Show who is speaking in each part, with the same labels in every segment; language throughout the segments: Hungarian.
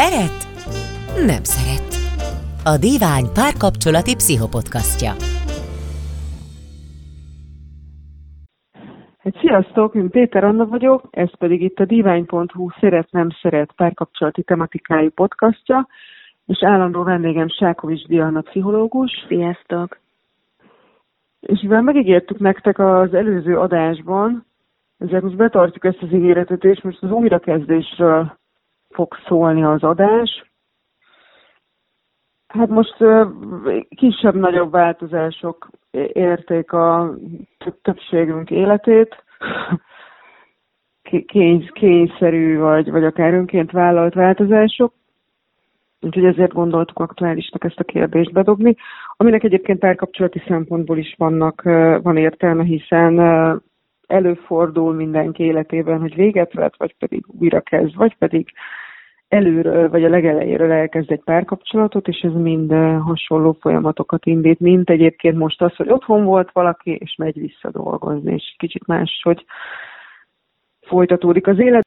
Speaker 1: Szeret? Nem szeret. A Divány párkapcsolati pszichopodcastja.
Speaker 2: Hát sziasztok, én Péter Anna vagyok, ez pedig itt a divány.hu szeret-nem szeret párkapcsolati tematikájú podcastja, és állandó vendégem Sákovics Diana pszichológus.
Speaker 3: Sziasztok!
Speaker 2: És mivel megígértük nektek az előző adásban, ezért most betartjuk ezt az ígéretet, és most az újrakezdésről fog szólni az adás. Hát most kisebb-nagyobb változások érték a többségünk életét. Kény, kényszerű, vagy, vagy akár önként vállalt változások. Úgyhogy ezért gondoltuk aktuálisnak ezt a kérdést bedobni, aminek egyébként párkapcsolati szempontból is vannak, van értelme, hiszen előfordul mindenki életében, hogy véget vett, vagy pedig újra kezd, vagy pedig előről, vagy a legelejéről elkezd egy párkapcsolatot, és ez mind hasonló folyamatokat indít, mint egyébként most az, hogy otthon volt valaki, és megy vissza dolgozni, és kicsit más, hogy folytatódik az élet.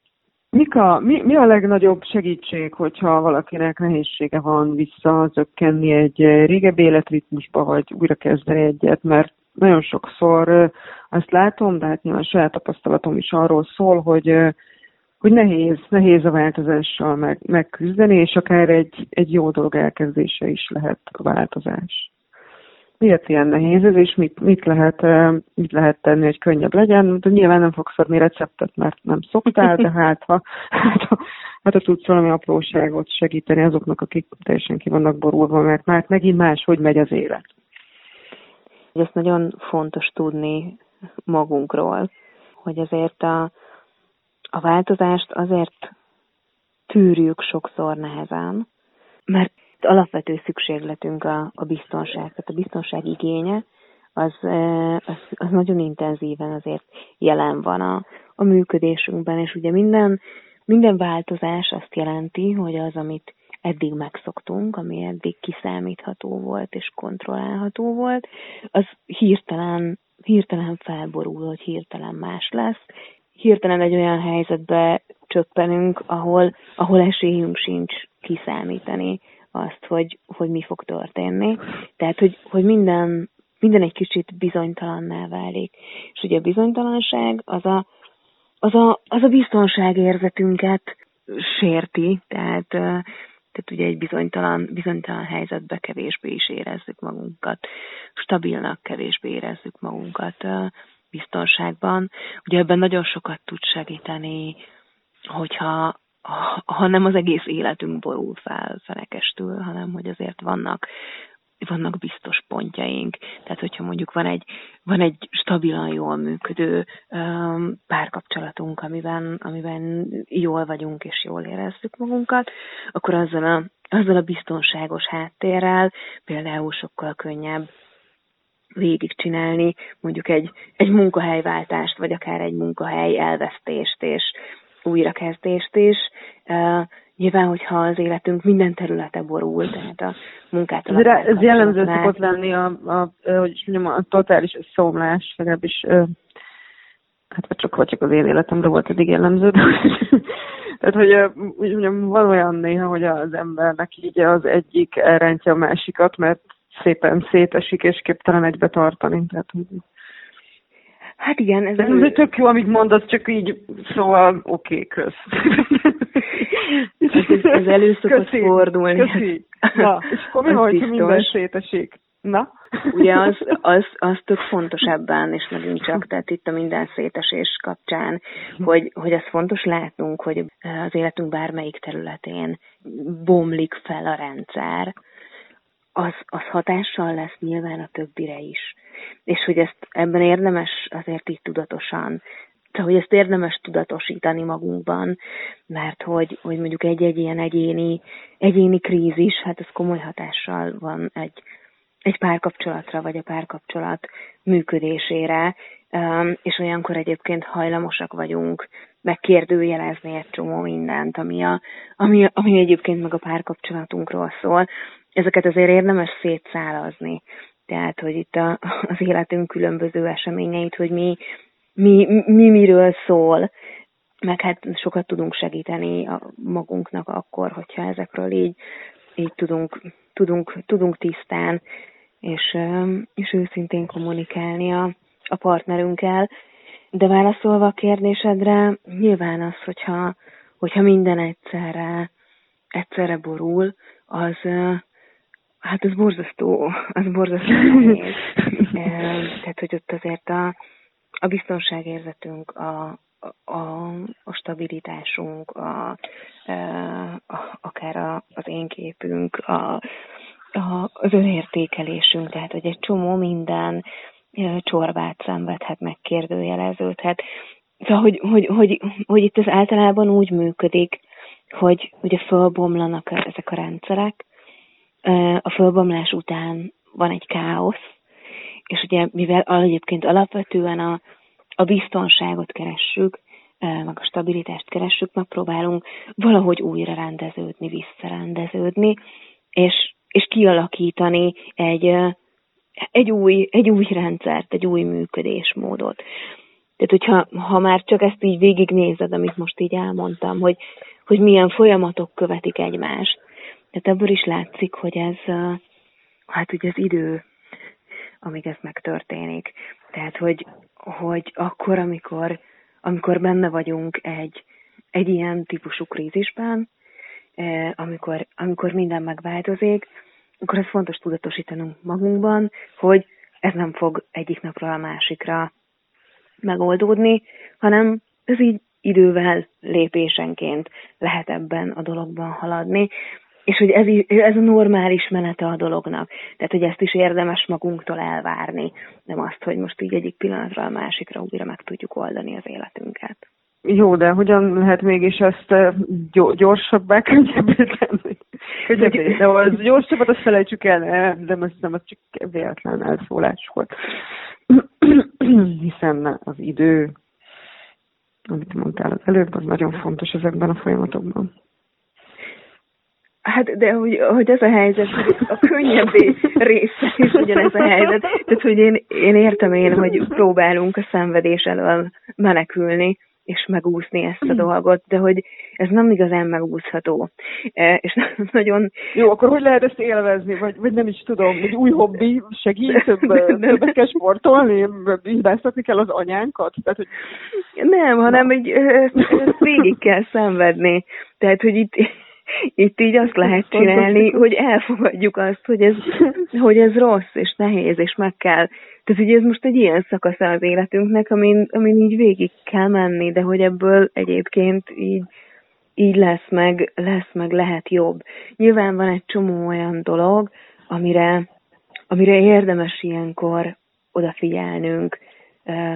Speaker 2: Mik a, mi, mi a legnagyobb segítség, hogyha valakinek nehézsége van visszazökkenni egy régebbi életritmusba, vagy újra kezdeni egyet, mert nagyon sokszor azt látom, de hát nyilván saját tapasztalatom is arról szól, hogy hogy nehéz, nehéz a változással meg, megküzdeni, és akár egy, egy jó dolog elkezdése is lehet a változás. Miért ilyen nehéz ez, és mit, mit, lehet, mit lehet tenni, hogy könnyebb legyen? De nyilván nem fogsz adni receptet, mert nem szoktál, de hát ha, hát ha, hát ha tudsz valami apróságot segíteni azoknak, akik teljesen ki vannak borulva, mert már megint más, hogy megy az élet.
Speaker 3: Ezt nagyon fontos tudni magunkról, hogy azért a, a változást azért tűrjük sokszor nehezen, mert alapvető szükségletünk a, a biztonság, tehát a biztonság igénye, az, az, az nagyon intenzíven azért jelen van a, a működésünkben, és ugye minden, minden változás azt jelenti, hogy az, amit eddig megszoktunk, ami eddig kiszámítható volt és kontrollálható volt, az hirtelen, hirtelen felborul, hogy hirtelen más lesz, hirtelen egy olyan helyzetbe csöppenünk, ahol, ahol esélyünk sincs kiszámítani azt, hogy, hogy mi fog történni. Tehát, hogy, hogy minden, minden egy kicsit bizonytalanná válik. És ugye a bizonytalanság az a, az a, az a biztonságérzetünket sérti, tehát, tehát ugye egy bizonytalan, bizonytalan helyzetbe kevésbé is érezzük magunkat, stabilnak kevésbé érezzük magunkat biztonságban. Ugye ebben nagyon sokat tud segíteni, hogyha ha nem az egész életünk borul fel fenekestül, hanem hogy azért vannak vannak biztos pontjaink. Tehát, hogyha mondjuk van egy, van egy stabilan jól működő um, párkapcsolatunk, amiben, amiben jól vagyunk és jól érezzük magunkat, akkor azzal a, azzal a biztonságos háttérrel például sokkal könnyebb végigcsinálni mondjuk egy, egy munkahelyváltást, vagy akár egy munkahely elvesztést és újrakezdést is. Nyilván, hogyha az életünk minden területe borul, tehát a munkát
Speaker 2: Ez, ez jellemző szokott lenni a, a, hogy mondjam, a totális összeomlás, legalábbis hát vagy csak, vagy csak az én életemre volt eddig jellemző, de tehát, hogy úgy mondjam, van olyan néha, hogy az embernek így az egyik elrántja a másikat, mert szépen szétesik, és képtelen egybe tartani. Tehát, hogy...
Speaker 3: Hát igen. Ez,
Speaker 2: ez ő... tök jó, amit mondasz, csak így, szóval oké, okay, kösz.
Speaker 3: ez, elő szokott köszi, fordulni.
Speaker 2: Köszi. Na, és akkor mi van, hogyha minden szétesik? Na?
Speaker 3: Ugye az, az, az tök fontos ebben, és megint csak, tehát itt a minden szétesés kapcsán, hogy, hogy ez fontos látnunk, hogy az életünk bármelyik területén bomlik fel a rendszer, az, az hatással lesz nyilván a többire is. És hogy ezt ebben érdemes azért így tudatosan tehát, hogy ezt érdemes tudatosítani magunkban, mert hogy, hogy mondjuk egy-egy ilyen egyéni, egyéni krízis, hát ez komoly hatással van egy, egy párkapcsolatra, vagy a párkapcsolat működésére, és olyankor egyébként hajlamosak vagyunk megkérdőjelezni egy csomó mindent, ami, a, ami, ami egyébként meg a párkapcsolatunkról szól, ezeket azért érdemes szétszálazni. Tehát, hogy itt a, az életünk különböző eseményeit, hogy mi, mi, mi miről szól, meg hát sokat tudunk segíteni a magunknak akkor, hogyha ezekről így, így tudunk, tudunk, tudunk tisztán és, és őszintén kommunikálni a, a partnerünkkel. De válaszolva a kérdésedre, nyilván az, hogyha, hogyha minden egyszerre, egyszerre borul, az, hát az borzasztó, az borzasztó. Tehát, hogy ott azért a, a biztonságérzetünk, a, a, a stabilitásunk, a, a, akár a, az én képünk, a, a, az önértékelésünk, tehát hogy egy csomó minden csorbát szenvedhet, megkérdőjeleződhet. Szóval, hogy, hogy, hogy, hogy itt ez általában úgy működik, hogy ugye fölbomlanak ezek a rendszerek, a fölbomlás után van egy káosz, és ugye mivel egyébként alapvetően a, a biztonságot keressük, meg a stabilitást keressük, megpróbálunk valahogy újra rendeződni, visszarendeződni, és, és kialakítani egy, egy, új, egy új rendszert, egy új működésmódot. Tehát, hogyha ha már csak ezt így végignézed, amit most így elmondtam, hogy, hogy milyen folyamatok követik egymást, tehát ebből is látszik, hogy ez, hát ugye az idő, amíg ez megtörténik. Tehát, hogy, hogy akkor, amikor, amikor benne vagyunk egy, egy ilyen típusú krízisben, amikor, amikor minden megváltozik, akkor ez fontos tudatosítanunk magunkban, hogy ez nem fog egyik napról a másikra megoldódni, hanem ez így idővel, lépésenként lehet ebben a dologban haladni, és hogy ez, ez a normális menete a dolognak. Tehát, hogy ezt is érdemes magunktól elvárni, nem azt, hogy most így egyik pillanatra a másikra újra meg tudjuk oldani az életünket.
Speaker 2: Jó, de hogyan lehet mégis ezt gyorsabbá, könnyebbé tenni? Könnyebbé, de az gyorsabbat azt felejtsük el, de most nem, az csak véletlen elszólás volt. Hiszen az idő, amit mondtál az előbb, az nagyon fontos ezekben a folyamatokban.
Speaker 3: Hát, de hogy, hogy ez a helyzet, hogy a könnyebbé része is ugyanez a helyzet. Tehát, hogy én, én értem én, hogy próbálunk a szenvedés elől menekülni, és megúszni ezt a dolgot, de hogy ez nem igazán megúszható. E, és nagyon...
Speaker 2: Jó, akkor hogy lehet ezt élvezni? Vagy, vagy nem is tudom, egy új hobbi segít, több, többet kell sportolni, hibáztatni kell az anyánkat? Tehát, hogy...
Speaker 3: Nem, hanem hogy ezt, ezt végig kell szenvedni. Tehát, hogy itt itt így azt lehet csinálni, hogy elfogadjuk azt, hogy ez, hogy ez rossz és nehéz, és meg kell. Tehát ugye ez most egy ilyen szakasz az életünknek, amin, amin így végig kell menni, de hogy ebből egyébként így, így lesz meg, lesz meg lehet jobb. Nyilván van egy csomó olyan dolog, amire, amire érdemes ilyenkor odafigyelnünk,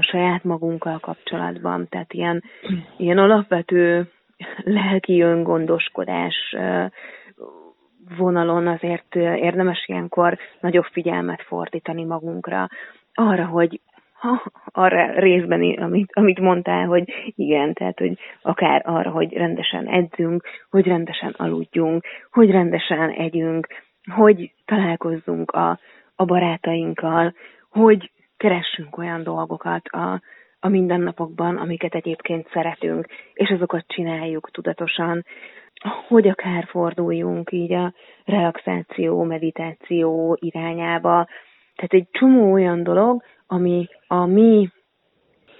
Speaker 3: saját magunkkal kapcsolatban. Tehát ilyen, ilyen alapvető lelki öngondoskodás vonalon azért érdemes ilyenkor nagyobb figyelmet fordítani magunkra, arra, hogy ha, arra részben, amit, amit mondtál, hogy igen, tehát, hogy akár arra, hogy rendesen edzünk, hogy rendesen aludjunk, hogy rendesen együnk, hogy találkozzunk a, a barátainkkal, hogy keressünk olyan dolgokat a, a mindennapokban, amiket egyébként szeretünk, és azokat csináljuk tudatosan, hogy akár forduljunk így a relaxáció, meditáció irányába. Tehát egy csomó olyan dolog, ami a mi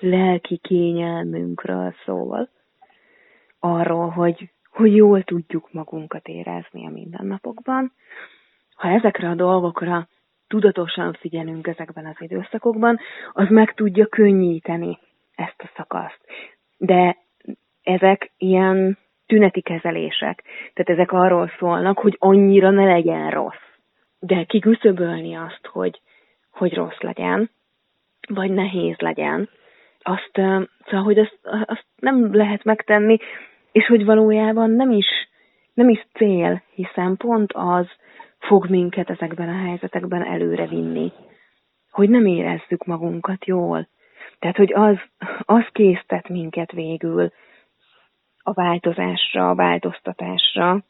Speaker 3: lelki kényelmünkről szól, arról, hogy, hogy jól tudjuk magunkat érezni a mindennapokban. Ha ezekre a dolgokra tudatosan figyelünk ezekben az időszakokban, az meg tudja könnyíteni ezt a szakaszt. De ezek ilyen tüneti kezelések. Tehát ezek arról szólnak, hogy annyira ne legyen rossz. De kiküszöbölni azt, hogy, hogy rossz legyen, vagy nehéz legyen, azt, szóval, hogy azt, azt nem lehet megtenni, és hogy valójában nem is, nem is cél, hiszen pont az, fog minket ezekben a helyzetekben előre vinni. Hogy nem érezzük magunkat jól. Tehát, hogy az, az késztet minket végül a változásra, a változtatásra,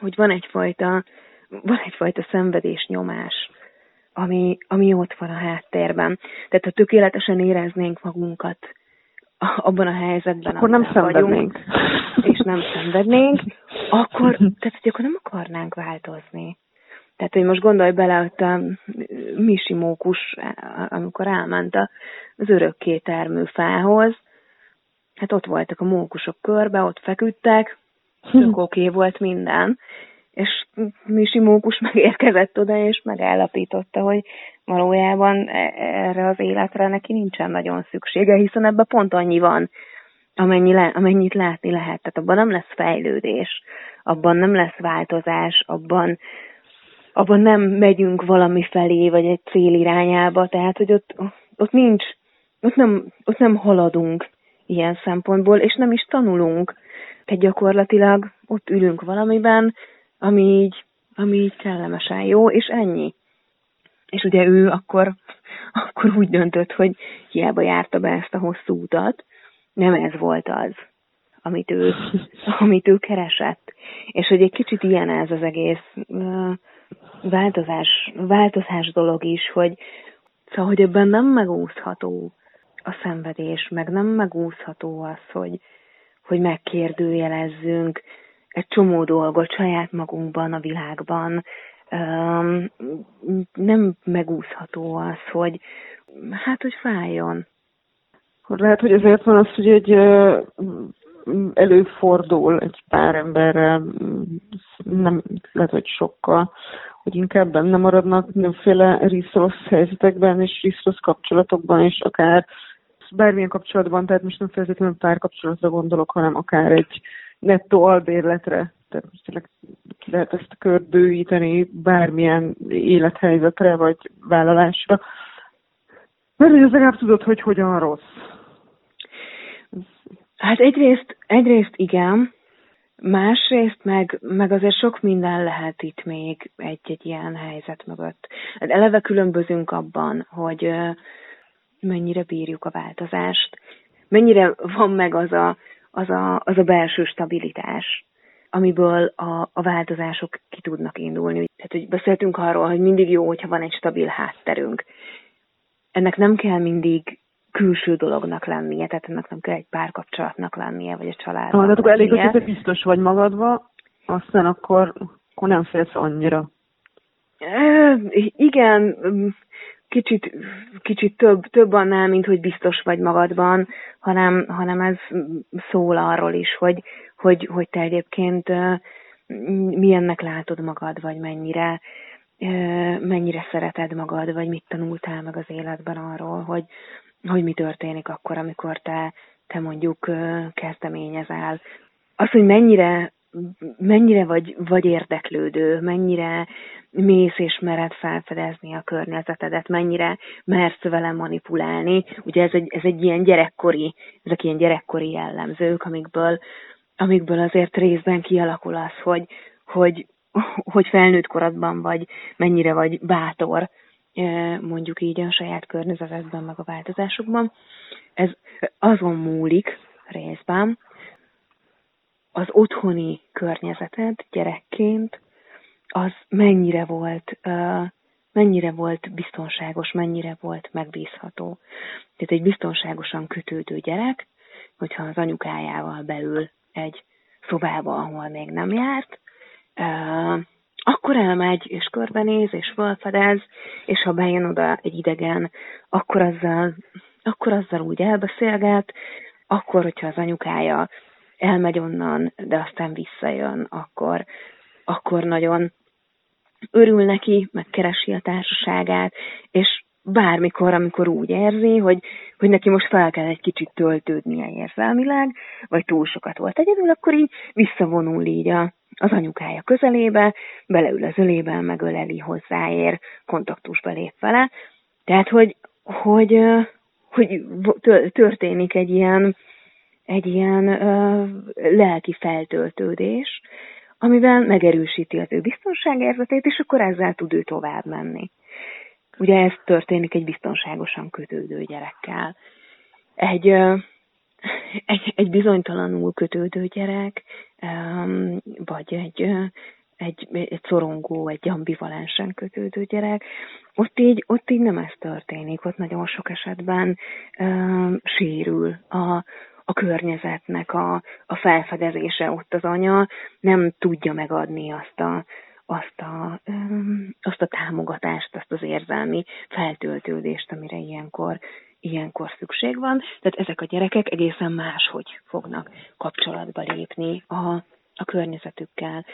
Speaker 3: hogy van egyfajta, van egyfajta szenvedés nyomás, ami, ami ott van a háttérben. Tehát ha tökéletesen éreznénk magunkat abban a helyzetben,
Speaker 2: akkor nem szenvednénk.
Speaker 3: és nem szenvednénk, akkor, tehát hogy akkor nem akarnánk változni. Tehát, hogy most gondolj bele, hogy a Misi Mókus, amikor elment az örökké termő fához, hát ott voltak a mókusok körbe, ott feküdtek, tök oké volt minden, és Misi Mókus megérkezett oda, és megállapította, hogy valójában e, erre az életre neki nincsen nagyon szüksége, hiszen ebben pont annyi van, amennyi le, amennyit látni lehet. Tehát abban nem lesz fejlődés, abban nem lesz változás, abban, abban nem megyünk valami felé, vagy egy cél irányába, tehát hogy ott, ott nincs, ott nem, ott nem haladunk ilyen szempontból, és nem is tanulunk. Tehát gyakorlatilag ott ülünk valamiben, ami így, ami így kellemesen jó, és ennyi. És ugye ő akkor, akkor úgy döntött, hogy hiába járta be ezt a hosszú utat, nem ez volt az, amit ő, amit ő keresett. És hogy egy kicsit ilyen ez az egész változás, változás dolog is, hogy szóval, hogy ebben nem megúszható a szenvedés, meg nem megúszható az, hogy, hogy megkérdőjelezzünk egy csomó dolgot saját magunkban, a világban. Nem megúszható az, hogy hát, hogy fájjon.
Speaker 2: Lehet, hogy ezért van az, hogy egy előfordul egy pár emberrel, nem lehet, hogy sokkal, hogy inkább benne maradnak mindenféle rossz helyzetekben és rossz kapcsolatokban, és akár bármilyen kapcsolatban, tehát most nem feltétlenül párkapcsolatra gondolok, hanem akár egy nettó albérletre, tehát most tényleg lehet ezt a kört bővíteni bármilyen élethelyzetre vagy vállalásra. Mert hogy az legalább tudod, hogy hogyan rossz.
Speaker 3: Hát egyrészt, egyrészt igen, másrészt meg, meg azért sok minden lehet itt még egy-egy ilyen helyzet mögött. Hát eleve különbözünk abban, hogy mennyire bírjuk a változást, mennyire van meg az a, az a, az a belső stabilitás, amiből a, a változások ki tudnak indulni. Tehát, hogy beszéltünk arról, hogy mindig jó, hogyha van egy stabil hátterünk. Ennek nem kell mindig külső dolognak lennie, tehát ennek nem kell egy párkapcsolatnak lennie, vagy egy családnak
Speaker 2: Ha, akkor elég, hogy te biztos vagy magadba, aztán akkor, akkor nem félsz annyira.
Speaker 3: E, igen, kicsit, kicsit több, több annál, mint hogy biztos vagy magadban, hanem, hanem ez szól arról is, hogy, hogy, hogy te egyébként milyennek látod magad, vagy mennyire, mennyire szereted magad, vagy mit tanultál meg az életben arról, hogy, hogy mi történik akkor, amikor te, te mondjuk kezdeményezel. Az, hogy mennyire mennyire vagy, vagy érdeklődő, mennyire mész és mered felfedezni a környezetedet, mennyire mersz vele manipulálni. Ugye ez egy, ez egy ilyen gyerekkori, ezek ilyen gyerekkori jellemzők, amikből, amikből azért részben kialakul az, hogy, hogy, hogy felnőtt korodban vagy, mennyire vagy bátor, mondjuk így a saját környezetedben, meg a változásokban. Ez azon múlik részben, az otthoni környezeted gyerekként, az mennyire volt, mennyire volt biztonságos, mennyire volt megbízható. Tehát egy biztonságosan kötődő gyerek, hogyha az anyukájával beül egy szobába, ahol még nem járt, akkor elmegy, és körbenéz, és felfedez, és ha bejön oda egy idegen, akkor azzal, akkor azzal úgy elbeszélget, akkor, hogyha az anyukája elmegy onnan, de aztán visszajön, akkor, akkor nagyon örül neki, meg keresi a társaságát, és bármikor, amikor úgy érzi, hogy, hogy neki most fel kell egy kicsit töltődnie érzelmileg, vagy túl sokat volt egyedül, akkor így visszavonul így a, az anyukája közelébe, beleül az ölébe, megöleli hozzáér, kontaktusba lép vele. Tehát, hogy, hogy, hogy történik egy ilyen, egy ilyen ö, lelki feltöltődés, amivel megerősíti az ő biztonságérzetét, és akkor ezzel tud ő tovább menni. Ugye ez történik egy biztonságosan kötődő gyerekkel. Egy, egy, egy bizonytalanul kötődő gyerek, vagy egy, egy, egy szorongó, egy ambivalensen kötődő gyerek, ott így, ott így nem ez történik, ott nagyon sok esetben um, sérül a, a környezetnek a, a felfedezése, ott az anya nem tudja megadni azt a, azt a, um, azt a támogatást, azt az érzelmi feltöltődést, amire ilyenkor, ilyenkor szükség van. Tehát ezek a gyerekek egészen máshogy fognak kapcsolatba lépni a, a környezetükkel.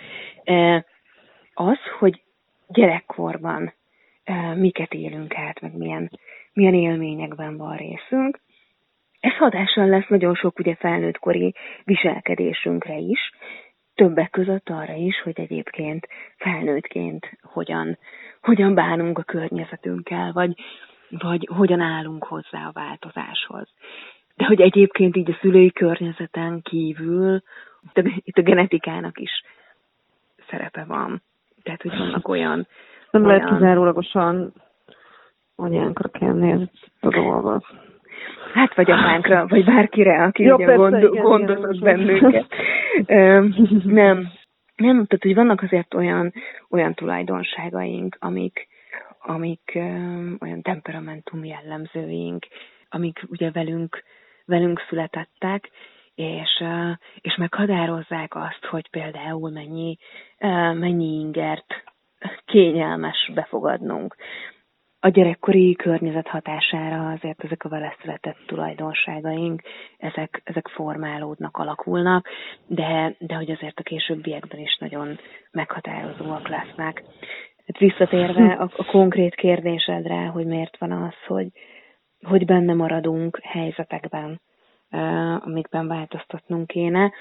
Speaker 3: Az, hogy gyerekkorban miket élünk át, meg milyen, milyen élményekben van részünk, ez hatással lesz nagyon sok ugye felnőttkori viselkedésünkre is, többek között arra is, hogy egyébként felnőttként hogyan, hogyan bánunk a környezetünkkel, vagy, vagy hogyan állunk hozzá a változáshoz. De hogy egyébként így a szülői környezeten kívül itt a genetikának is szerepe van. Tehát, hogy vannak olyan...
Speaker 2: Nem olyan... lehet kizárólagosan anyánkra kenni ezt a dolgot.
Speaker 3: Hát, vagy apánkra, vagy bárkire, aki Jó, ugye gond, gondozott bennünket. nem, nem, tehát, hogy vannak azért olyan, olyan tulajdonságaink, amik, amik olyan temperamentum jellemzőink, amik ugye velünk, velünk születettek, és, és meghatározzák azt, hogy például mennyi, mennyi ingert kényelmes befogadnunk. A gyerekkori környezet hatására azért ezek a vele született tulajdonságaink, ezek, ezek formálódnak, alakulnak, de, de hogy azért a későbbiekben is nagyon meghatározóak lesznek. Hát visszatérve a, a konkrét kérdésedre, hogy miért van az, hogy, hogy benne maradunk helyzetekben, amikben változtatnunk kéne.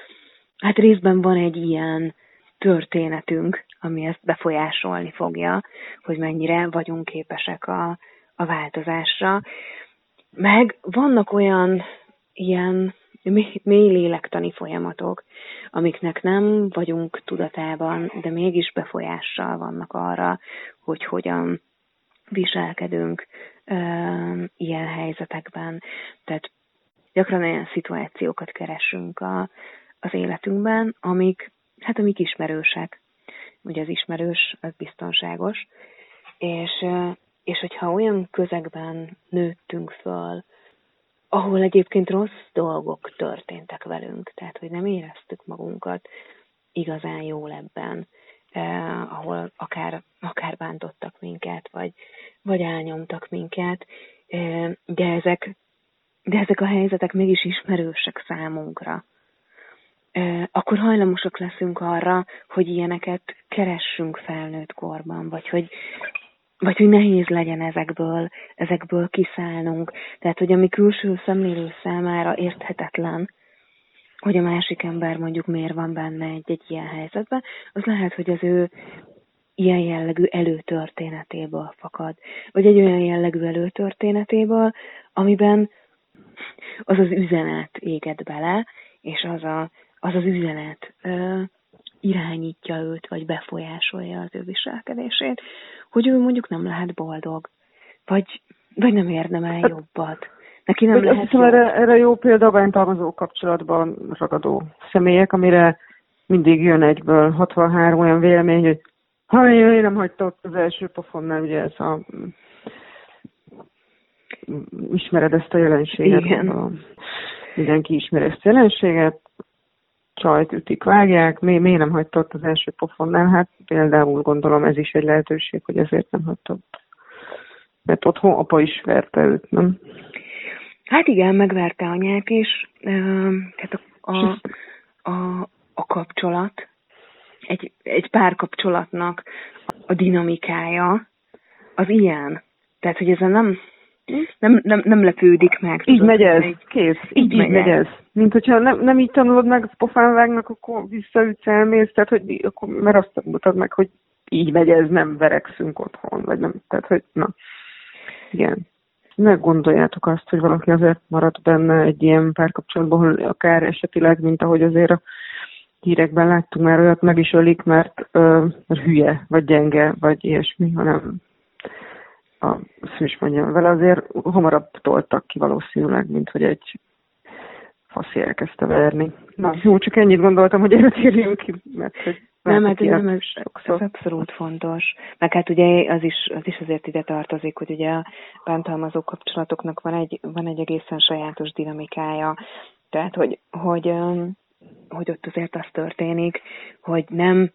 Speaker 3: Hát részben van egy ilyen történetünk, ami ezt befolyásolni fogja, hogy mennyire vagyunk képesek a, a változásra. Meg vannak olyan ilyen mély lélektani folyamatok, amiknek nem vagyunk tudatában, de mégis befolyással vannak arra, hogy hogyan viselkedünk ilyen helyzetekben. Tehát gyakran olyan szituációkat keresünk a, az életünkben, amik, hát amik ismerősek. Ugye az ismerős, az biztonságos. És, és hogyha olyan közegben nőttünk föl, ahol egyébként rossz dolgok történtek velünk, tehát hogy nem éreztük magunkat igazán jól ebben, eh, ahol akár, akár bántottak minket, vagy, vagy elnyomtak minket, eh, de ezek de ezek a helyzetek mégis ismerősek számunkra, akkor hajlamosak leszünk arra, hogy ilyeneket keressünk felnőtt korban, vagy hogy, vagy hogy nehéz legyen ezekből, ezekből kiszállnunk. Tehát, hogy ami külső szemlélő számára érthetetlen, hogy a másik ember mondjuk miért van benne egy-egy ilyen helyzetben, az lehet, hogy az ő ilyen jellegű előtörténetéből fakad. Vagy egy olyan jellegű előtörténetéből, amiben az az üzenet éged bele, és az a, az, az üzenet ö, irányítja őt, vagy befolyásolja az ő viselkedését, hogy ő mondjuk nem lehet boldog, vagy, vagy nem érdemel hát, jobbat. Neki nem lehet
Speaker 2: hiszem, erre, erre jó példa a bántalmazó kapcsolatban ragadó személyek, amire mindig jön egyből 63 olyan vélemény, hogy ha én nem hagyta ott az első pofonnál, ugye ez a ismered ezt a jelenséget.
Speaker 3: Igen. A,
Speaker 2: mindenki ismeri ezt a jelenséget, csajt ütik, vágják, mi, miért nem hagyta ott az első pofonnál? Hát például gondolom ez is egy lehetőség, hogy ezért nem hagyta ott. Mert otthon apa is verte őt, nem?
Speaker 3: Hát igen, megverte anyát is. Tehát a, a, a, a kapcsolat, egy, egy párkapcsolatnak a dinamikája az ilyen. Tehát, hogy ezzel nem, nem, nem, nem lepődik meg.
Speaker 2: Így tudod, megy ez, így, kész, így, így megy, megy ez. Mint hogyha nem, nem így tanulod meg, pofán vágnak, akkor visszaütsz, elmész, tehát hogy akkor, mert azt tanultad meg, hogy így megy ez, nem verekszünk otthon, vagy nem, tehát hogy na, igen. Ne gondoljátok azt, hogy valaki azért marad benne egy ilyen párkapcsolatban, hogy akár esetileg, mint ahogy azért a hírekben láttunk már olyat, meg is ölik, mert, ö, mert hülye, vagy gyenge, vagy ilyesmi, hanem a is mondjam, vele azért hamarabb toltak ki valószínűleg, mint hogy egy faszi elkezdte verni. Na, jó, csak ennyit gondoltam, hogy erre térjünk ki, mert hogy
Speaker 3: Nem, hát nem, ez, ez abszolút fontos. Meg hát ugye az is, az is azért ide tartozik, hogy ugye a bántalmazó kapcsolatoknak van egy, van egy egészen sajátos dinamikája. Tehát, hogy, hogy, hogy ott azért az történik, hogy nem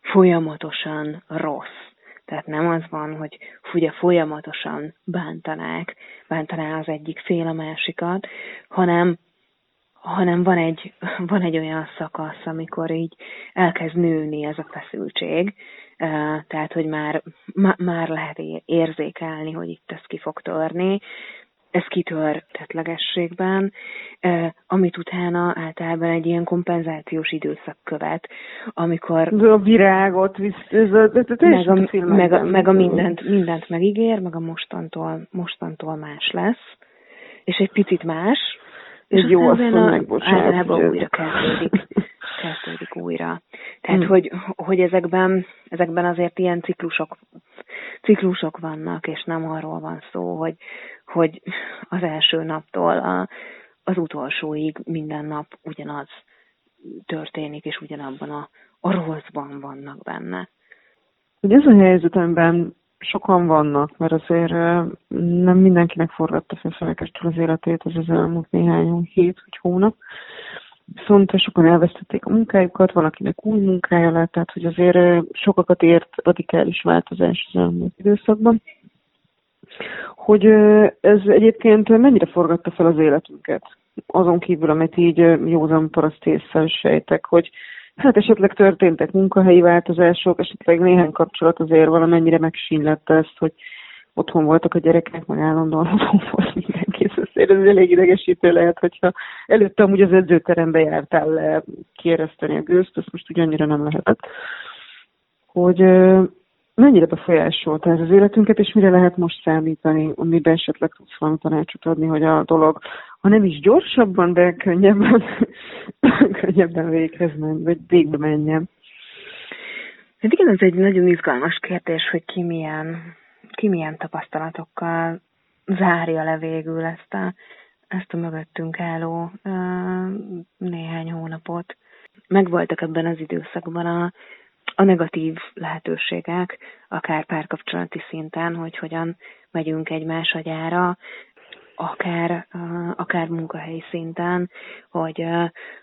Speaker 3: folyamatosan rossz. Tehát nem az van, hogy ugye folyamatosan bántanák, bántaná az egyik fél a másikat, hanem hanem van egy, van egy olyan szakasz, amikor így elkezd nőni ez a feszültség, tehát, hogy már, már lehet érzékelni, hogy itt ez ki fog törni, ez kitör tetlegességben, amit utána általában egy ilyen kompenzációs időszak követ, amikor...
Speaker 2: A virágot, visz, ez a, ez a,
Speaker 3: meg, a, meg, a, meg a mindent, mindent megígér, meg a mostantól, mostantól más lesz, és egy picit más,
Speaker 2: és jó asszony megbocsát.
Speaker 3: Általában újra kezdődik, kezdődik újra. Tehát, hmm. hogy, hogy ezekben, ezekben azért ilyen ciklusok, ciklusok vannak, és nem arról van szó, hogy, hogy az első naptól a, az utolsóig minden nap ugyanaz történik, és ugyanabban a, a rosszban vannak benne.
Speaker 2: Ugye ez a helyzet, amiben sokan vannak, mert azért nem mindenkinek forgatta fel felekestől az életét az az elmúlt néhány hét vagy hónap. Viszont sokan elvesztették a munkájukat, van akinek új munkája lett, tehát hogy azért sokakat ért radikális változás az elmúlt időszakban. Hogy ez egyébként mennyire forgatta fel az életünket? Azon kívül, amit így józan paraszt sejtek, hogy Hát esetleg történtek munkahelyi változások, esetleg néhány kapcsolat azért valamennyire megsínlette ezt, hogy otthon voltak a gyerekek, meg állandóan otthon volt mindenki. Azért ez elég idegesítő lehet, hogyha előtte amúgy az edzőterembe jártál le kiereszteni a gőzt, azt most ugyannyira nem lehetett. Hogy mennyire befolyásolta ez az életünket, és mire lehet most számítani, amiben esetleg tudsz valami tanácsot adni, hogy a dolog, ha nem is gyorsabban, de könnyebben, könnyebben véghez menjen, vagy végbe menjen.
Speaker 3: Hát igen, ez egy nagyon izgalmas kérdés, hogy ki milyen, ki milyen tapasztalatokkal zárja le végül ezt a, ezt a mögöttünk álló néhány hónapot. Megvoltak ebben az időszakban a, a negatív lehetőségek, akár párkapcsolati szinten, hogy hogyan megyünk egymás agyára, akár, akár munkahelyi szinten, hogy,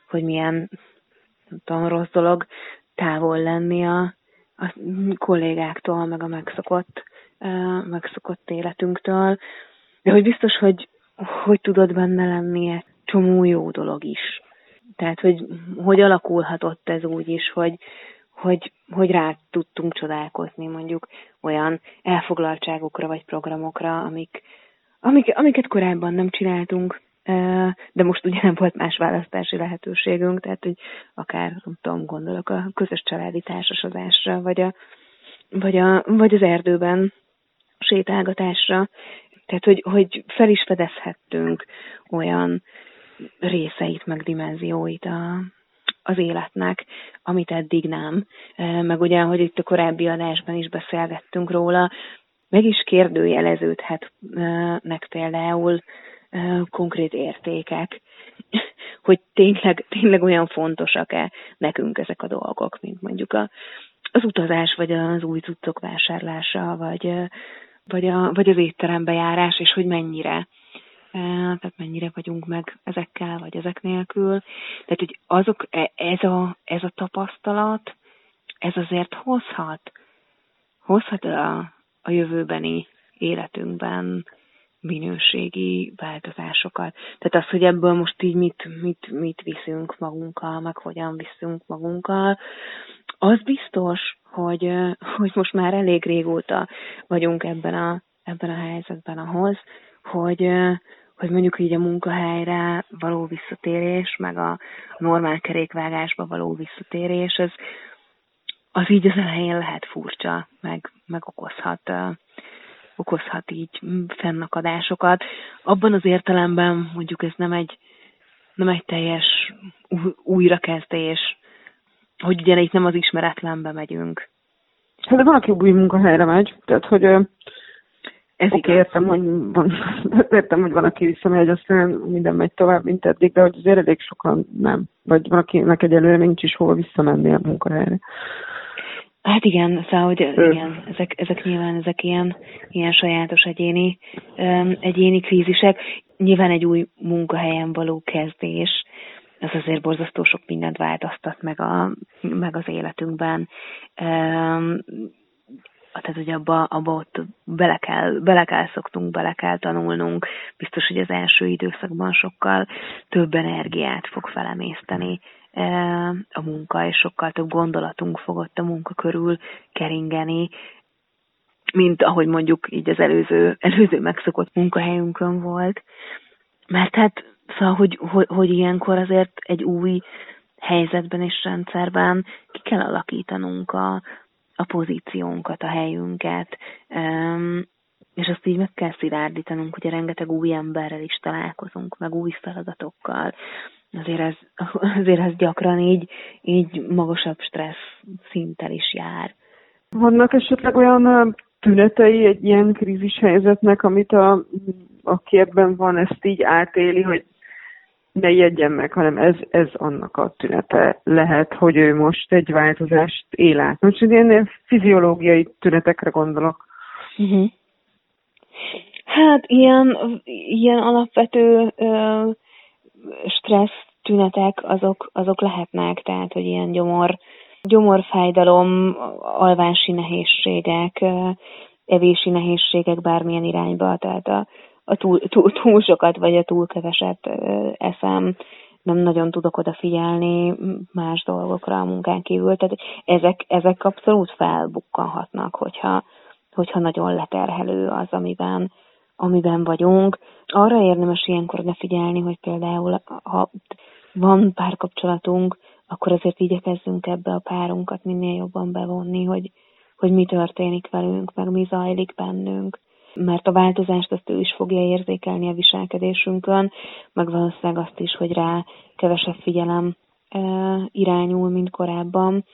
Speaker 3: hogy milyen nem tudom, rossz dolog távol lenni a, a kollégáktól, meg a megszokott, megszokott életünktől, de hogy biztos, hogy hogy tudod benne lenni egy csomó jó dolog is. Tehát, hogy hogy alakulhatott ez úgy is, hogy, hogy, hogy rá tudtunk csodálkozni mondjuk olyan elfoglaltságokra vagy programokra, amik, amik, amiket korábban nem csináltunk, de most ugye nem volt más választási lehetőségünk, tehát hogy akár, nem tudom, gondolok a közös családi társasodásra, vagy, a, vagy, a, vagy az erdőben sétálgatásra, tehát hogy, hogy fel is fedezhettünk olyan részeit, meg dimenzióit a, az életnek, amit eddig nem. Meg ugye, hogy itt a korábbi adásban is beszélgettünk róla, meg is kérdőjeleződhetnek például konkrét értékek, hogy tényleg, tényleg olyan fontosak-e nekünk ezek a dolgok, mint mondjuk a, az utazás, vagy az új cuccok vásárlása, vagy, vagy, a, vagy az étterembe járás, és hogy mennyire tehát mennyire vagyunk meg ezekkel, vagy ezek nélkül. Tehát, hogy azok, e, ez a, ez a tapasztalat, ez azért hozhat, hozhat a, a jövőbeni életünkben minőségi változásokat. Tehát az, hogy ebből most így mit, mit, mit viszünk magunkkal, meg hogyan viszünk magunkkal, az biztos, hogy, hogy most már elég régóta vagyunk ebben a, ebben a helyzetben ahhoz, hogy, hogy mondjuk így a munkahelyre való visszatérés, meg a normál kerékvágásba való visszatérés, ez az így az elején lehet furcsa, meg, meg okozhat, okozhat így fennakadásokat. Abban az értelemben mondjuk ez nem egy, nem egy teljes újrakezdés, hogy ugye itt nem az ismeretlenbe megyünk.
Speaker 2: Hát de van, aki új munkahelyre megy, tehát hogy ez Oké, értem, hogy van, értem, hogy van, aki visszamegy, aztán minden megy tovább, mint eddig, de hogy azért elég sokan nem. Vagy van, akinek egyelőre nincs is hova visszamenni a munkahelyre.
Speaker 3: Hát igen, szóval, hogy igen, ezek, ezek nyilván ezek ilyen, ilyen sajátos egyéni, um, egyéni krízisek. Nyilván egy új munkahelyen való kezdés, ez azért borzasztó sok mindent változtat meg, a, meg az életünkben. Um, tehát, hogy abba, abba ott bele kell, bele kell szoktunk, bele kell tanulnunk. Biztos, hogy az első időszakban sokkal több energiát fog felemészteni a munka, és sokkal több gondolatunk fog ott a munka körül keringeni, mint ahogy mondjuk így az előző, előző megszokott munkahelyünkön volt. Mert hát, szóval, hogy, hogy, hogy ilyenkor azért egy új helyzetben és rendszerben ki kell alakítanunk a, a pozíciónkat, a helyünket, és azt így meg kell szilárdítanunk, a rengeteg új emberrel is találkozunk, meg új feladatokkal, azért ez, azért ez gyakran így, így magasabb stressz szinttel is jár.
Speaker 2: Vannak esetleg olyan tünetei egy ilyen krízis helyzetnek, amit a, a képben van, ezt így átéli, hogy ne jegyen meg, hanem ez, ez annak a tünete lehet, hogy ő most egy változást él át. Most ilyen fiziológiai tünetekre gondolok.
Speaker 3: Uh-huh. Hát ilyen, ilyen alapvető uh, stressz tünetek azok, azok lehetnek, tehát hogy ilyen gyomor, gyomorfájdalom, alvási nehézségek, evési nehézségek bármilyen irányba, tehát a, a túl, túl, túl sokat vagy a túl keveset eszem, nem nagyon tudok odafigyelni más dolgokra a munkán kívül. Tehát ezek, ezek abszolút felbukkanhatnak, hogyha, hogyha nagyon leterhelő az, amiben, amiben vagyunk. Arra érdemes ilyenkor figyelni, hogy például ha van párkapcsolatunk, akkor azért igyekezzünk ebbe a párunkat minél jobban bevonni, hogy, hogy mi történik velünk, meg mi zajlik bennünk. Mert a változást azt ő is fogja érzékelni a viselkedésünkön, meg valószínűleg azt is, hogy rá kevesebb figyelem irányul, mint korábban,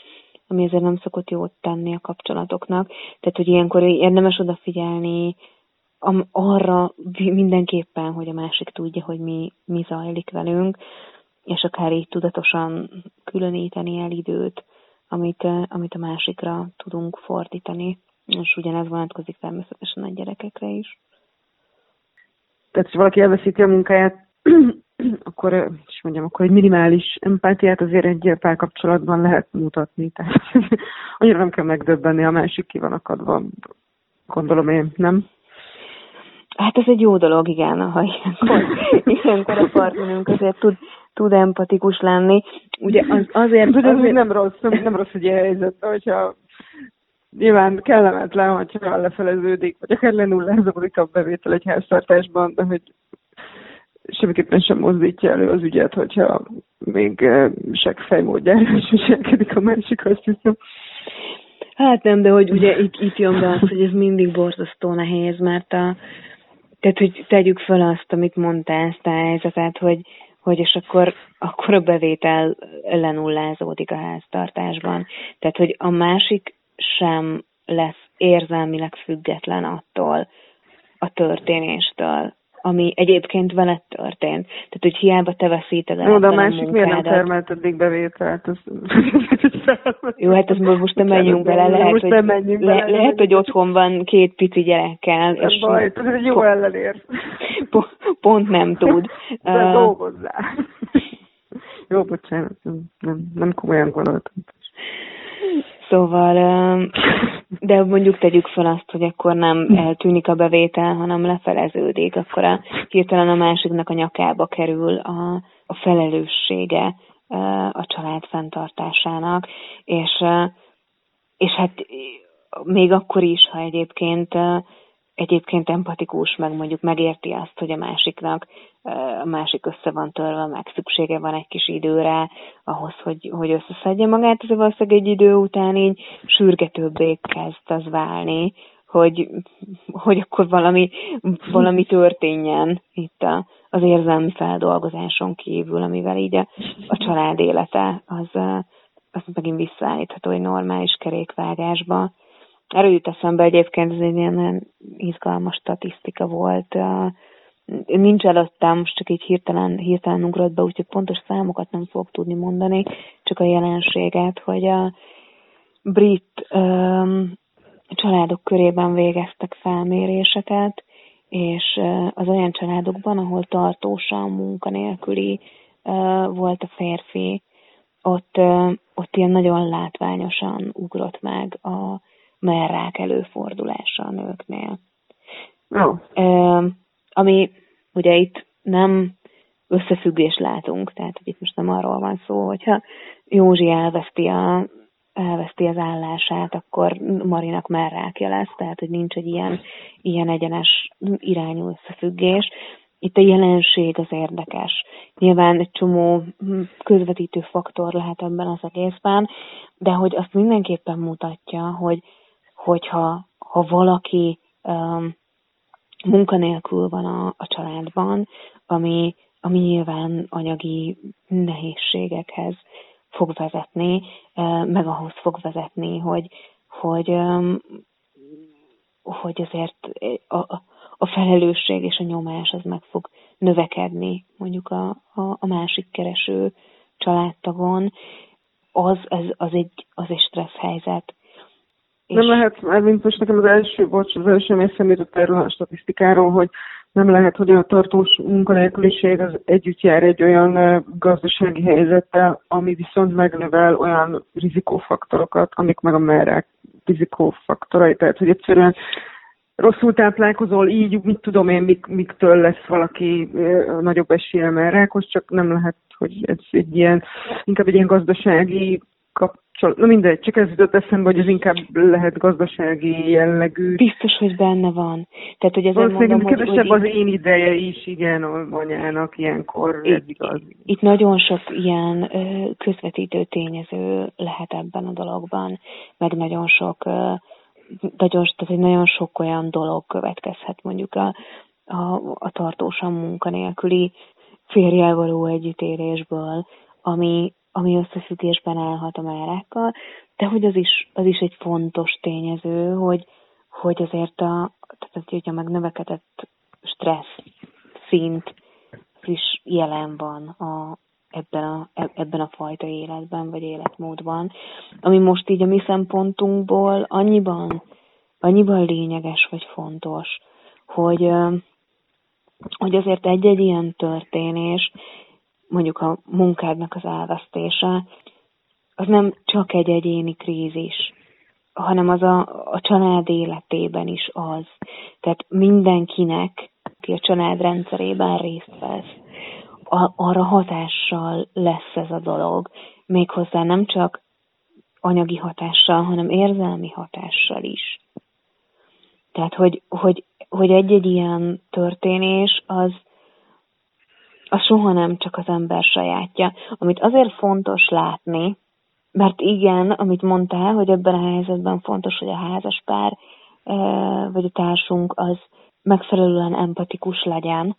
Speaker 3: ami azért nem szokott jót tenni a kapcsolatoknak. Tehát, hogy ilyenkor érdemes odafigyelni arra mindenképpen, hogy a másik tudja, hogy mi, mi zajlik velünk, és akár így tudatosan különíteni el időt, amit, amit a másikra tudunk fordítani. És ugyanez vonatkozik természetesen a gyerekekre is.
Speaker 2: Tehát, ha valaki elveszíti a munkáját, akkor, is mondjam, akkor egy minimális empátiát azért egy párkapcsolatban lehet mutatni. Tehát annyira nem kell megdöbbenni, a másik ki van akadva, gondolom én, nem?
Speaker 3: Hát ez egy jó dolog, igen, ha ilyenkor, ilyenkor a partnerünk azért tud, tud empatikus lenni. Ugye az, azért...
Speaker 2: Ez azért... nem rossz, nem, nem rossz ilyen helyzet, hogyha nyilván kellemetlen, hogyha lefeleződik, vagy akár lenullázódik a bevétel egy háztartásban, de hogy semmiképpen sem mozdítja elő az ügyet, hogyha még eh, seggfejmódjára is viselkedik a másik, azt hiszem.
Speaker 3: Hát nem, de hogy ugye itt, itt jön be az, hogy ez mindig borzasztó nehéz, mert a, tehát, hogy tegyük fel azt, amit mondtál, ezt a helyzetet, hogy, hogy és akkor, akkor a bevétel lenullázódik a háztartásban. Tehát, hogy a másik sem lesz érzelmileg független attól a történéstől, ami egyébként veled történt. Tehát, hogy hiába te veszíted el
Speaker 2: Jó, de a másik a miért nem termelt eddig bevételt? Az...
Speaker 3: Jó, hát az most nem menjünk bele, lehet, most hogy, menjünk bele, le, lehet, hogy otthon van két pici gyerekkel.
Speaker 2: Nem és baj, ez egy jó ellenér.
Speaker 3: Pont nem tud.
Speaker 2: De uh, dolgozzá. jó, bocsánat, nem, nem komolyan gondoltam.
Speaker 3: Szóval, de mondjuk tegyük fel azt, hogy akkor nem eltűnik a bevétel, hanem lefeleződik, akkor a, hirtelen a másiknak a nyakába kerül a, a felelőssége a család fenntartásának, és, és hát még akkor is, ha egyébként egyébként empatikus, meg mondjuk megérti azt, hogy a másiknak a másik össze van törve, meg szüksége van egy kis időre ahhoz, hogy, hogy összeszedje magát, az valószínűleg egy idő után így sürgetőbbé kezd az válni, hogy, hogy akkor valami, valami történjen itt a, az érzelmi feldolgozáson kívül, amivel így a, a család élete az, az megint visszaállítható egy normális kerékvágásba. Erről jut eszembe egyébként, ez egy ilyen izgalmas statisztika volt. Nincs előttem, most csak így hirtelen, hirtelen ugrott be, úgyhogy pontos számokat nem fogok tudni mondani, csak a jelenséget, hogy a brit családok körében végeztek felméréseket, és az olyan családokban, ahol tartósan munkanélküli volt a férfi, ott, ott ilyen nagyon látványosan ugrott meg a merrák előfordulása a nőknél.
Speaker 2: Oh.
Speaker 3: Ami ugye itt nem összefüggést látunk, tehát hogy itt most nem arról van szó, hogyha Józsi elveszti, a, elveszti az állását, akkor Marinak már rákja lesz, tehát hogy nincs egy ilyen, ilyen egyenes irányú összefüggés. Itt a jelenség az érdekes. Nyilván egy csomó közvetítő faktor lehet ebben az egészben, de hogy azt mindenképpen mutatja, hogy hogyha ha valaki um, munkanélkül van a, a családban, ami, ami nyilván anyagi nehézségekhez fog vezetni, meg ahhoz fog vezetni, hogy, hogy, hogy azért a, a felelősség és a nyomás az meg fog növekedni mondjuk a, a, a másik kereső családtagon, az, az, az, egy, az egy stressz helyzet.
Speaker 2: Nem lehet, mert mint most nekem az első, bocs, az első, eszembe jutott erről a statisztikáról, hogy nem lehet, hogy a tartós munkanélküliség az együtt jár egy olyan gazdasági helyzettel, ami viszont megnövel olyan rizikófaktorokat, amik meg a merek rizikófaktorai. Tehát, hogy egyszerűen rosszul táplálkozol, így, mit tudom én, mik, miktől lesz valaki nagyobb esélye merrákos, csak nem lehet, hogy ez egy ilyen, inkább egy ilyen gazdasági kapcsolat. Na mindegy, csak ez jutott eszembe, hogy ez inkább lehet gazdasági jellegű.
Speaker 3: Biztos, hogy benne van. Tehát, hogy
Speaker 2: ezért mondom, hogy, kevesebb hogy az én ideje is, igen, anyának ilyenkor,
Speaker 3: itt, ez igaz. Itt nagyon sok ilyen közvetítő tényező lehet ebben a dologban, meg nagyon sok nagyon, tehát nagyon sok olyan dolog következhet mondjuk a, a, a tartósan munkanélküli férjel való együttélésből, ami, ami összefüggésben állhat a márákkal, de hogy az is, az is egy fontos tényező, hogy, hogy azért a, tehát hogy a megnövekedett stressz szint is jelen van a, ebben, a, ebben a fajta életben, vagy életmódban, ami most így a mi szempontunkból annyiban, annyiban lényeges, vagy fontos, hogy, hogy azért egy-egy ilyen történés mondjuk a munkádnak az elvesztése, az nem csak egy egyéni krízis, hanem az a, a család életében is az. Tehát mindenkinek, aki a család rendszerében részt vesz, a, arra hatással lesz ez a dolog. Méghozzá nem csak anyagi hatással, hanem érzelmi hatással is. Tehát, hogy, hogy, hogy egy-egy ilyen történés az, az soha nem csak az ember sajátja. Amit azért fontos látni, mert igen, amit mondtál, hogy ebben a helyzetben fontos, hogy a házas pár vagy a társunk az megfelelően empatikus legyen,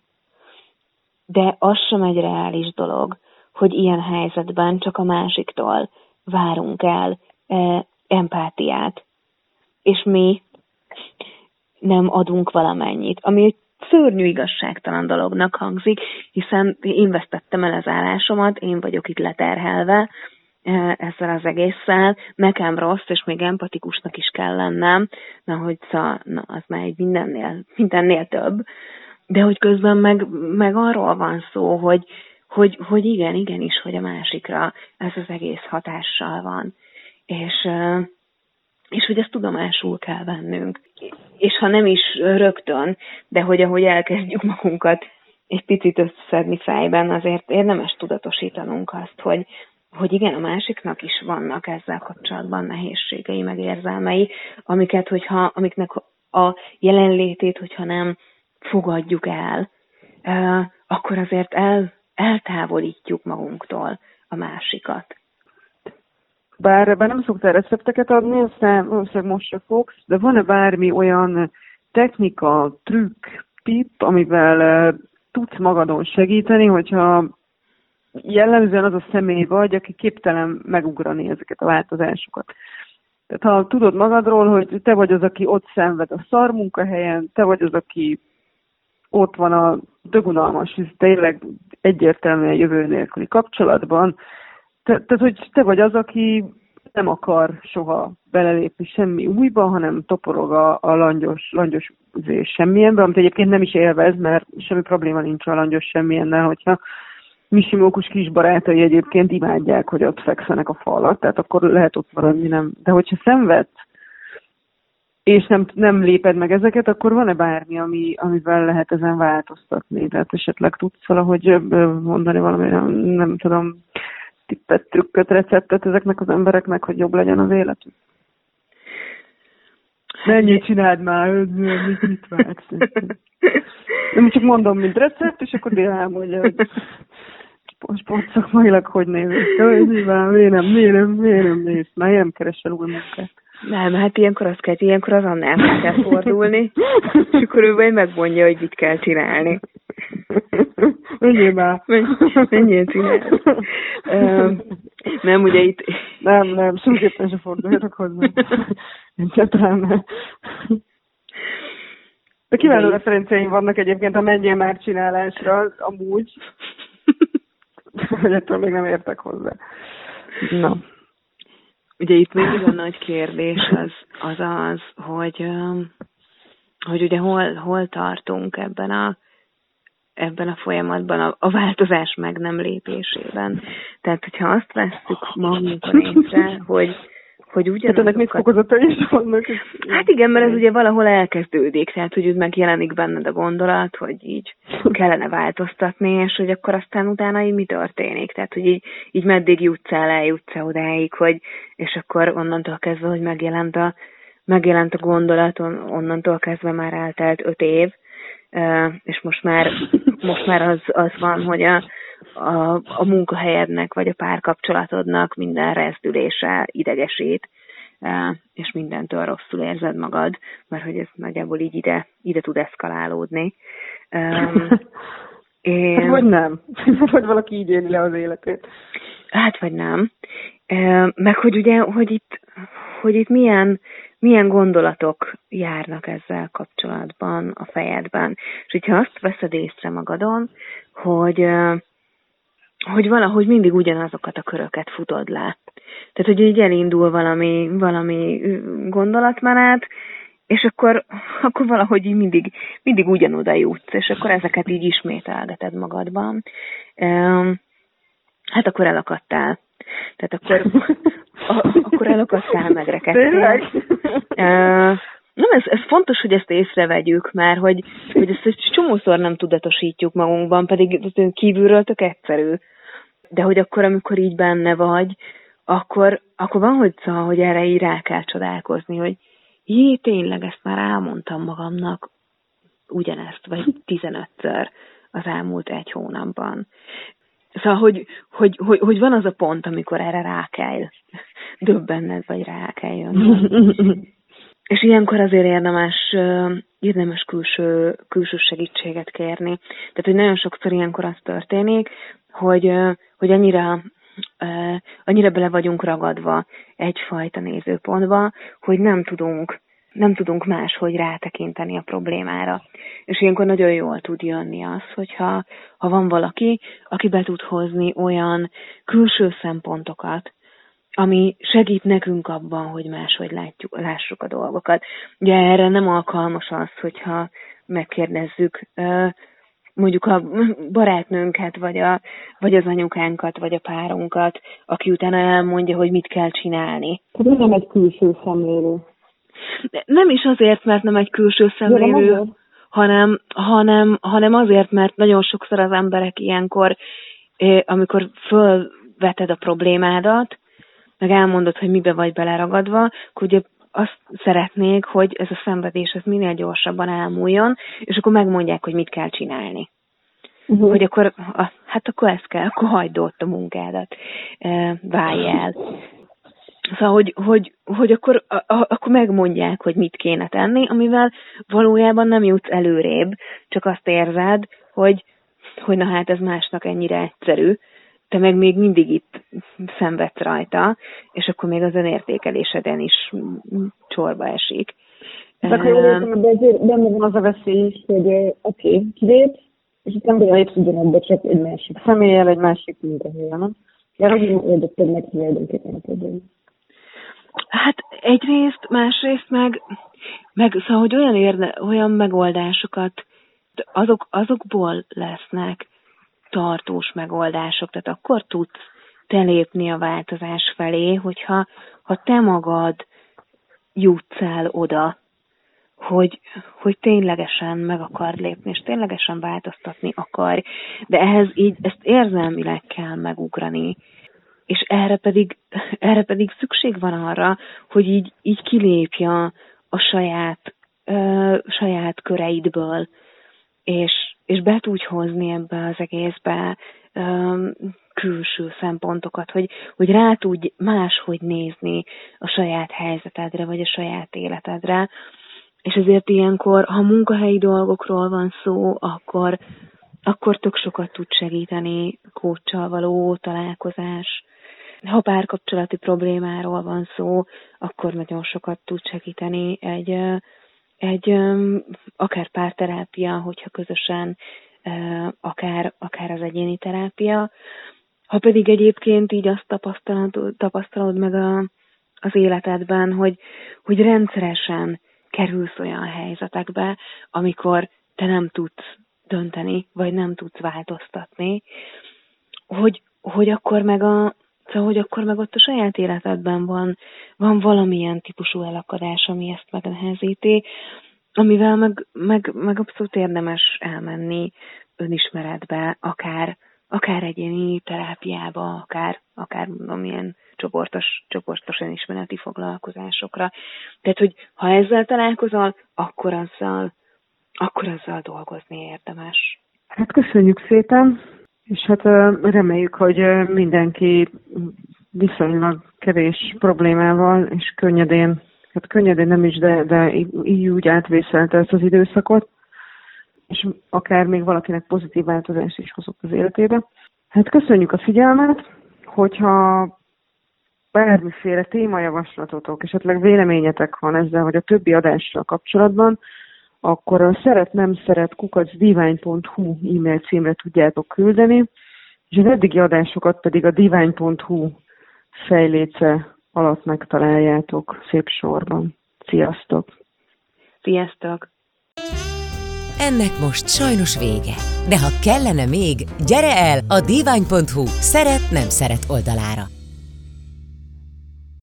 Speaker 3: de az sem egy reális dolog, hogy ilyen helyzetben csak a másiktól várunk el empátiát, és mi nem adunk valamennyit, ami egy szörnyű igazságtalan dolognak hangzik, hiszen én vesztettem el az állásomat, én vagyok itt leterhelve e, ezzel az egésszel, nekem rossz, és még empatikusnak is kell lennem, na, hogy szá, na, az már egy mindennél, mindennél több, de hogy közben meg, meg arról van szó, hogy, hogy, hogy igen, igenis, hogy a másikra ez az egész hatással van. És, e, és hogy ezt tudomásul kell vennünk és ha nem is rögtön, de hogy ahogy elkezdjük magunkat egy picit összeszedni fejben, azért érdemes tudatosítanunk azt, hogy, hogy igen, a másiknak is vannak ezzel kapcsolatban nehézségei, meg érzelmei, amiket, hogyha, amiknek a jelenlétét, hogyha nem fogadjuk el, akkor azért el, eltávolítjuk magunktól a másikat.
Speaker 2: Bár ebben nem szoktál recepteket adni, aztán valószínűleg most se fogsz, de van-e bármi olyan technika, trükk, tipp, amivel uh, tudsz magadon segíteni, hogyha jellemzően az a személy vagy, aki képtelen megugrani ezeket a változásokat. Tehát ha tudod magadról, hogy te vagy az, aki ott szenved a szar munkahelyen, te vagy az, aki ott van a dögunalmas, hisz tényleg egyértelműen jövő nélküli kapcsolatban, te, tehát, hogy te vagy az, aki nem akar soha belelépni semmi újba, hanem toporog a, a langyos, langyos semmilyenbe, amit egyébként nem is élvez, mert semmi probléma nincs a langyos semmilyennel, hogyha Misimókus kis barátai egyébként imádják, hogy ott fekszenek a falat, tehát akkor lehet ott maradni, nem. De hogyha szenved, és nem, nem léped meg ezeket, akkor van-e bármi, ami, amivel lehet ezen változtatni? Tehát esetleg tudsz valahogy mondani valami, nem, nem tudom, tippet, trükköt, receptet ezeknek az embereknek, hogy jobb legyen az életük? Menjél, csináld már, mit, mit vársz? Nem csak mondom, mint recept, és akkor dél elmondja, hogy sportszakmailag hogy néz ki, hogy miért nem, miért nem, miért nem néz, már nem keresel új munkát.
Speaker 3: Nem, hát ilyenkor azt kell, ilyenkor az annál kell fordulni, és akkor ő megmondja, hogy mit kell csinálni.
Speaker 2: Menjél már.
Speaker 3: Menjél csinálni. nem, ugye itt...
Speaker 2: Nem, nem, semmiképpen se forduljatok hozzá. Egyáltalán De kiváló referenciáim vannak egyébként a menjél már csinálásra, amúgy. Hogy ettől még nem értek hozzá. Na.
Speaker 3: Ugye itt még a nagy kérdés az az, az hogy, hogy ugye hol, hol tartunk ebben a, ebben a folyamatban, a, a változás meg nem lépésében. Tehát, hogyha azt vesztük magunkon észre, hogy, hogy ugyanazokat... Hát
Speaker 2: ennek még fokozatai is vannak.
Speaker 3: Hát igen, mert ez ugye valahol elkezdődik, tehát hogy úgy megjelenik benned a gondolat, hogy így kellene változtatni, és hogy akkor aztán utána így mi történik. Tehát, hogy így, így meddig jutsz el, eljutsz -e odáig, hogy, és akkor onnantól kezdve, hogy megjelent a, megjelent a gondolat, on, onnantól kezdve már eltelt öt év, és most már, most már az, az van, hogy a, a, a munkahelyednek vagy a párkapcsolatodnak minden rezdülése idegesít, e, és mindentől rosszul érzed magad, mert hogy ez nagyjából így ide, ide tud eszkalálódni.
Speaker 2: Um, én... Hát, vagy nem. vagy valaki így éli le az életét.
Speaker 3: Hát, vagy nem. E, meg hogy ugye, hogy itt, hogy itt milyen, milyen gondolatok járnak ezzel kapcsolatban a fejedben. És hogyha azt veszed észre magadon, hogy hogy valahogy mindig ugyanazokat a köröket futod le. Tehát, hogy így elindul valami, valami gondolatmenet, és akkor, akkor valahogy így mindig, mindig ugyanoda jutsz, és akkor ezeket így ismételgeted magadban. Hát akkor elakadtál. Tehát akkor, a, akkor elakadtál, megrekedtél. Nem, ez, ez fontos, hogy ezt észrevegyük, mert hogy, hogy ezt egy csomószor nem tudatosítjuk magunkban, pedig kívülről tök egyszerű. De hogy akkor, amikor így benne vagy, akkor, akkor van, hogy szóval, hogy erre így rá kell csodálkozni, hogy jé, tényleg ezt már elmondtam magamnak ugyanezt, vagy tizenötször az elmúlt egy hónapban. Szóval, hogy, hogy, hogy, hogy van az a pont, amikor erre rá kell döbbenned, vagy rá kell jönni. És ilyenkor azért érdemes, érdemes külső, külső segítséget kérni. Tehát, hogy nagyon sokszor ilyenkor az történik, hogy, hogy annyira annyira bele vagyunk ragadva egyfajta nézőpontba, hogy nem tudunk nem tudunk máshogy rátekinteni a problémára. És ilyenkor nagyon jól tud jönni az, hogyha ha van valaki, aki be tud hozni olyan külső szempontokat, ami segít nekünk abban, hogy máshogy látjuk, lássuk a dolgokat. Ugye erre nem alkalmas az, hogyha megkérdezzük mondjuk a barátnőnket, vagy, a, vagy az anyukánkat, vagy a párunkat, aki utána elmondja, hogy mit kell csinálni.
Speaker 2: Tehát nem egy külső szemlélő.
Speaker 3: Nem is azért, mert nem egy külső szemlélő, hanem, hanem, hanem azért, mert nagyon sokszor az emberek ilyenkor, amikor fölveted a problémádat, meg elmondod, hogy mibe vagy beleragadva, akkor ugye azt szeretnék, hogy ez a szenvedés ez minél gyorsabban elmúljon, és akkor megmondják, hogy mit kell csinálni. Uh-huh. Hogy akkor, a, hát akkor ezt kell, akkor hagyd ott a munkádat, e, válj el. Szóval, hogy, hogy, hogy akkor, a, a, akkor megmondják, hogy mit kéne tenni, amivel valójában nem jutsz előrébb, csak azt érzed, hogy, hogy na hát ez másnak ennyire egyszerű, te meg még mindig itt szenvedsz rajta, és akkor még az önértékeléseden is csorba esik.
Speaker 2: De akkor jól értem, de azért benne van az a veszély hogy oké, okay, kilépsz, és itt nem belépsz ugyanabba, csak egy másik személlyel, egy másik munkahelyen, nem? De hogy oldottad meg tulajdonképpen a problémát?
Speaker 3: Hát egyrészt, másrészt meg, meg szóval, hogy olyan, érde, olyan megoldásokat, azok, azokból lesznek tartós megoldások, tehát akkor tudsz te lépni a változás felé, hogyha ha te magad jutsz el oda, hogy, hogy ténylegesen meg akar lépni, és ténylegesen változtatni akar, de ehhez így ezt érzelmileg kell megugrani, és erre pedig, erre pedig szükség van arra, hogy így, így kilépja a saját, ö, saját köreidből, és, és be tudj hozni ebbe az egészbe ö, külső szempontokat, hogy, hogy rá tudj máshogy nézni a saját helyzetedre, vagy a saját életedre, és ezért ilyenkor, ha munkahelyi dolgokról van szó, akkor, akkor tök sokat tud segíteni kócsal való találkozás. Ha párkapcsolati problémáról van szó, akkor nagyon sokat tud segíteni egy, egy akár párterápia, hogyha közösen, akár, akár az egyéni terápia. Ha pedig egyébként így azt tapasztalod, tapasztalod meg a, az életedben, hogy, hogy rendszeresen kerülsz olyan helyzetekbe, amikor te nem tudsz dönteni, vagy nem tudsz változtatni, hogy, hogy akkor meg a, szóval, hogy akkor meg ott a saját életedben van, van valamilyen típusú elakadás, ami ezt megnehezíti, amivel meg, meg, meg abszolút érdemes elmenni önismeretbe, akár, akár egyéni terápiába, akár, akár mondom, ilyen csoportos, csoportos önismereti foglalkozásokra. Tehát, hogy ha ezzel találkozol, akkor azzal, akkor azzal dolgozni érdemes.
Speaker 2: Hát köszönjük szépen, és hát reméljük, hogy mindenki viszonylag kevés problémával és könnyedén, hát könnyedén nem is, de, de így úgy átvészelte ezt az időszakot, és akár még valakinek pozitív változást is hozott az életébe. Hát köszönjük a figyelmet, hogyha bármiféle témajavaslatotok, esetleg véleményetek van ezzel, vagy a többi adással kapcsolatban, akkor a szeret nem szeret kukacdivány.hu e-mail címre tudjátok küldeni, és az eddigi adásokat pedig a divány.hu fejléce alatt megtaláljátok szép sorban. Sziasztok!
Speaker 3: Sziasztok!
Speaker 1: Ennek most sajnos vége. De ha kellene még, gyere el a divány.hu szeret nem szeret oldalára.